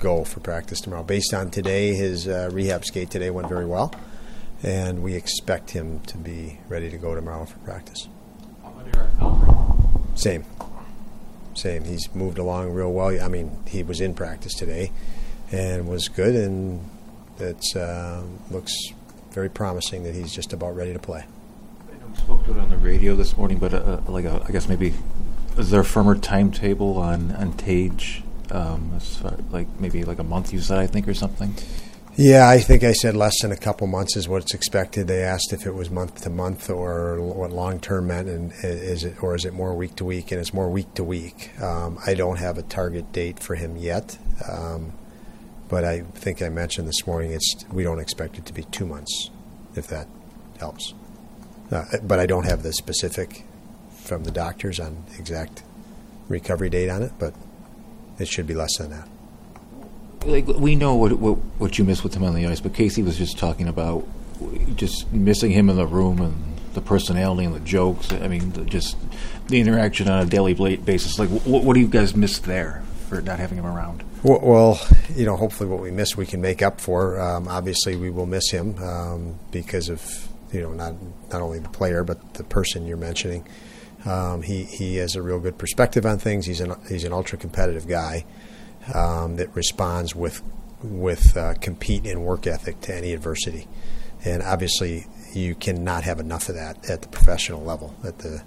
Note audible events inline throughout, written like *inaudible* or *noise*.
go for practice tomorrow. Based on today, his uh, rehab skate today went very well, and we expect him to be ready to go tomorrow for practice. Same, same. He's moved along real well. I mean, he was in practice today, and was good, and it uh, looks very promising that he's just about ready to play. I know we spoke to it on the radio this morning, but uh, like a, I guess maybe is there a firmer timetable on on Tage? Um, as far, like maybe like a month, you said, I think, or something. Yeah, I think I said less than a couple months is what's expected. They asked if it was month to month or what long term meant, and is it or is it more week to week? And it's more week to week. Um, I don't have a target date for him yet, um, but I think I mentioned this morning it's we don't expect it to be two months, if that helps. Uh, but I don't have the specific from the doctors on exact recovery date on it, but it should be less than that. Like we know what what, what you miss with him on the ice, but Casey was just talking about just missing him in the room and the personality and the jokes. I mean, the, just the interaction on a daily basis. Like, what, what do you guys miss there for not having him around? Well, well, you know, hopefully what we miss we can make up for. Um, obviously, we will miss him um, because of you know not not only the player but the person you're mentioning. Um, he he has a real good perspective on things. He's an he's an ultra competitive guy um, that responds with with uh, compete and work ethic to any adversity, and obviously you cannot have enough of that at the professional level, at the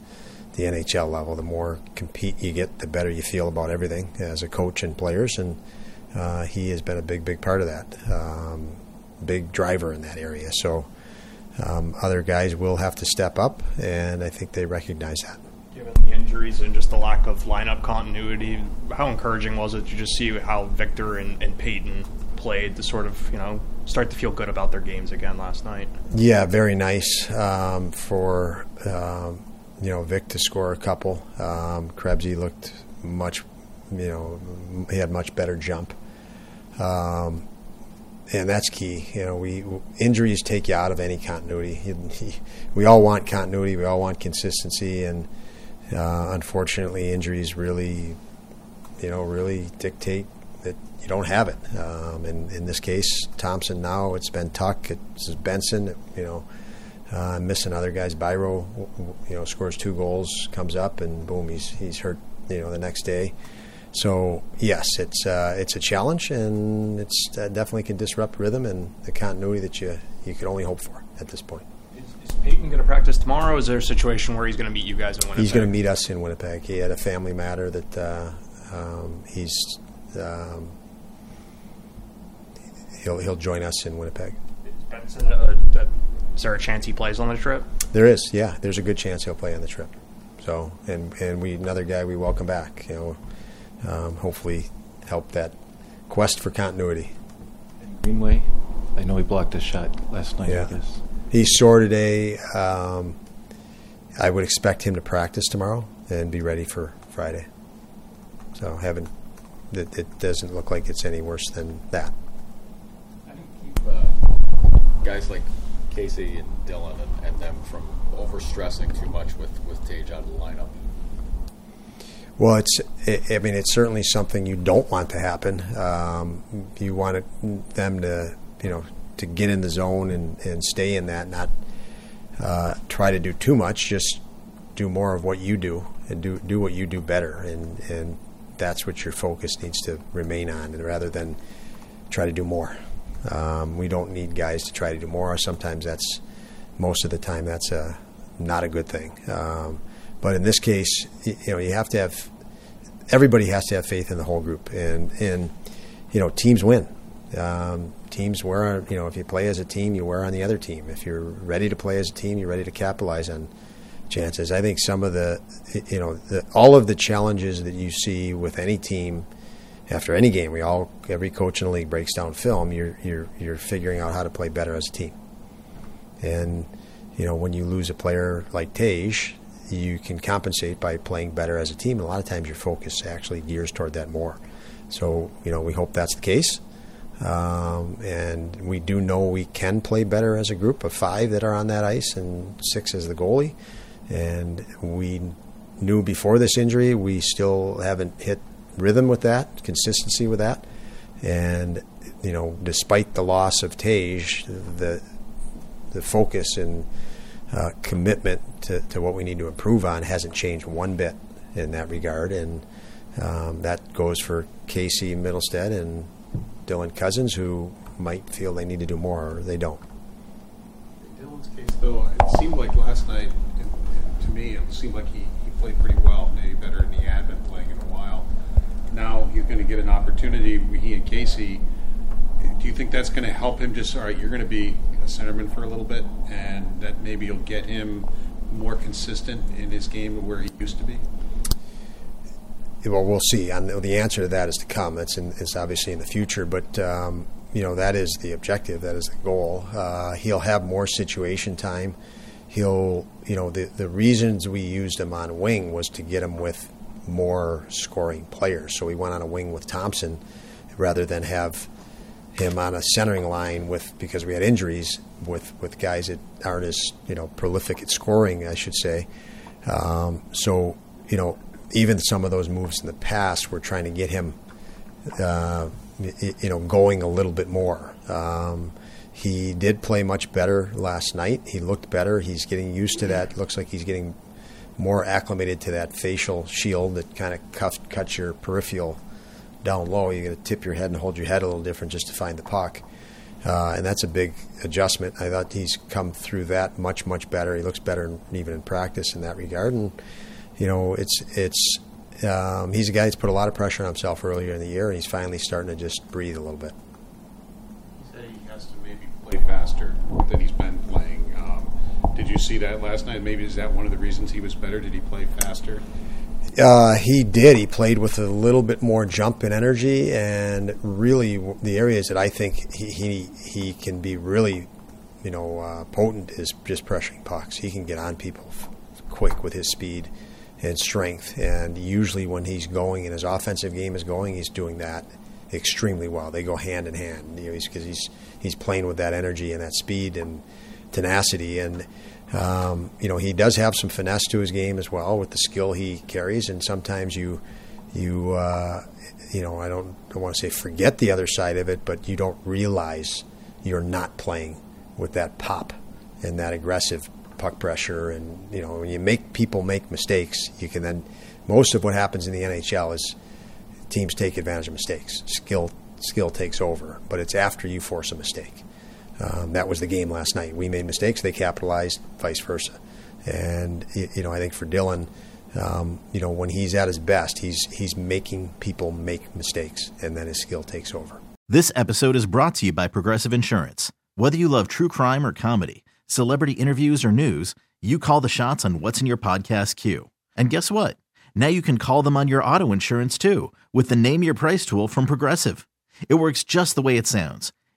the NHL level. The more compete you get, the better you feel about everything as a coach and players, and uh, he has been a big big part of that, um, big driver in that area. So. Um, other guys will have to step up, and I think they recognize that given the injuries and just the lack of lineup continuity, how encouraging was it to just see how Victor and, and Peyton played to sort of, you know, start to feel good about their games again last night? Yeah, very nice um, for, um, you know, Vic to score a couple. Um, Krebsy looked much, you know, he had much better jump. Um, and that's key. You know, we injuries take you out of any continuity. *laughs* we all want continuity. We all want consistency, and uh, unfortunately, injuries really, you know, really dictate that you don't have it. Um, and in this case, Thompson now it's been Tuch, it's Benson, you know, uh, missing other guys. Byro, you know, scores two goals, comes up, and boom, he's he's hurt. You know, the next day. So yes, it's uh, it's a challenge, and it's uh, definitely can disrupt rhythm and the continuity that you you could only hope for at this point. Is, is Peyton going to practice tomorrow? is there a situation where he's going to meet you guys in Winnipeg? He's going to meet us in Winnipeg. He had a family matter that uh, um, he's um, he'll he'll join us in Winnipeg. Benson, uh, uh, is there a chance he plays on the trip? There is. Yeah, there's a good chance he'll play on the trip. So, and and we another guy we welcome back. You know, um, hopefully help that quest for continuity. Greenway, I know he blocked a shot last night. Yeah. I guess he's sore today. Um, I would expect him to practice tomorrow and be ready for Friday. So haven't it, it doesn't look like it's any worse than that. How do you keep uh, guys like Casey and Dylan and, and them from overstressing too much with with Tage out of the lineup? Well, it's. I mean, it's certainly something you don't want to happen. Um, you want it, them to, you know, to get in the zone and, and stay in that, not uh, try to do too much. Just do more of what you do and do do what you do better, and and that's what your focus needs to remain on, and rather than try to do more. Um, we don't need guys to try to do more. Sometimes that's most of the time that's a not a good thing. Um, But in this case, you know, you have to have everybody has to have faith in the whole group, and and you know, teams win. Um, teams wear, you know, if you play as a team, you wear on the other team. If you're ready to play as a team, you're ready to capitalize on chances. I think some of the, you know, the, all of the challenges that you see with any team after any game, we all, every coach in the league breaks down film. You're you're you're figuring out how to play better as a team, and you know, when you lose a player like Tage, you can compensate by playing better as a team. A lot of times, your focus actually gears toward that more. So, you know, we hope that's the case. Um, and we do know we can play better as a group of five that are on that ice and six as the goalie. And we knew before this injury we still haven't hit rhythm with that, consistency with that. And, you know, despite the loss of Tage, the, the focus and uh, commitment to, to what we need to improve on hasn't changed one bit in that regard. And um, that goes for Casey Mittelstadt and Dylan Cozens, who might feel they need to do more or they don't. In Dylan's case, though, it seemed like last night, to me, it seemed like he, he played pretty well, maybe better than he had been playing in a while. Now he's going to get an opportunity, he and Casey. You think that's going to help him just, all right, you're going to be a centerman for a little bit, and that maybe you'll get him more consistent in his game where he used to be? well, we'll see. And the answer to that is to come. It's, in, it's obviously in the future, but um, you know that is the objective. That is the goal. Uh, he'll have more situation time. He'll, you know, the the reasons we used him on wing was to get him with more scoring players. So we went on a wing with Thompson rather than have him on a centering line with because we had injuries with with guys that aren't as you know prolific at scoring, I should say. Um, so you know even some of those moves in the past, we're trying to get him, uh, you know, going a little bit more. Um, he did play much better last night. He looked better. He's getting used to that. Looks like he's getting more acclimated to that facial shield that kind of cuff, cuts your peripheral down low. You got to tip your head and hold your head a little different just to find the puck. Uh, and that's a big adjustment. I thought he's come through that much, much better. He looks better even in practice in that regard. And you know, it's it's um, he's a guy that's put a lot of pressure on himself earlier in the year, and he's finally starting to just breathe a little bit. He said he has to maybe play faster than he's been playing. Um, did you see that last night? Maybe is that one of the reasons he was better? Did he play faster? Uh, he did. He played with a little bit more jump and energy, and really the areas that I think he he, he can be really, you know, uh, potent is just pressuring pucks. He can get on people quick with his speed and strength. And usually, when he's going and his offensive game is going, he's doing that extremely well. They go hand in hand because you know, he's, he's he's playing with that energy and that speed and tenacity. And um, you know, he does have some finesse to his game as well with the skill he carries. And sometimes you you uh, you know, I don't, I want to say forget the other side of it, but you don't realize you're not playing with that pop and that aggressive puck pressure, and you know when you make people make mistakes, you can then most of what happens in the NHL is teams take advantage of mistakes. Skill skill takes over, but it's after you force a mistake. Um, that was the game last night. We made mistakes, they capitalized, vice versa. And you know, I think for Dylan, um, you know, when he's at his best, he's he's making people make mistakes, and then his skill takes over. This episode is brought to you by Progressive Insurance. Whether you love true crime or comedy celebrity interviews or news, you call the shots on what's in your podcast queue. And guess what? Now you can call them on your auto insurance too with the Name Your Price tool from Progressive. It works just the way it sounds.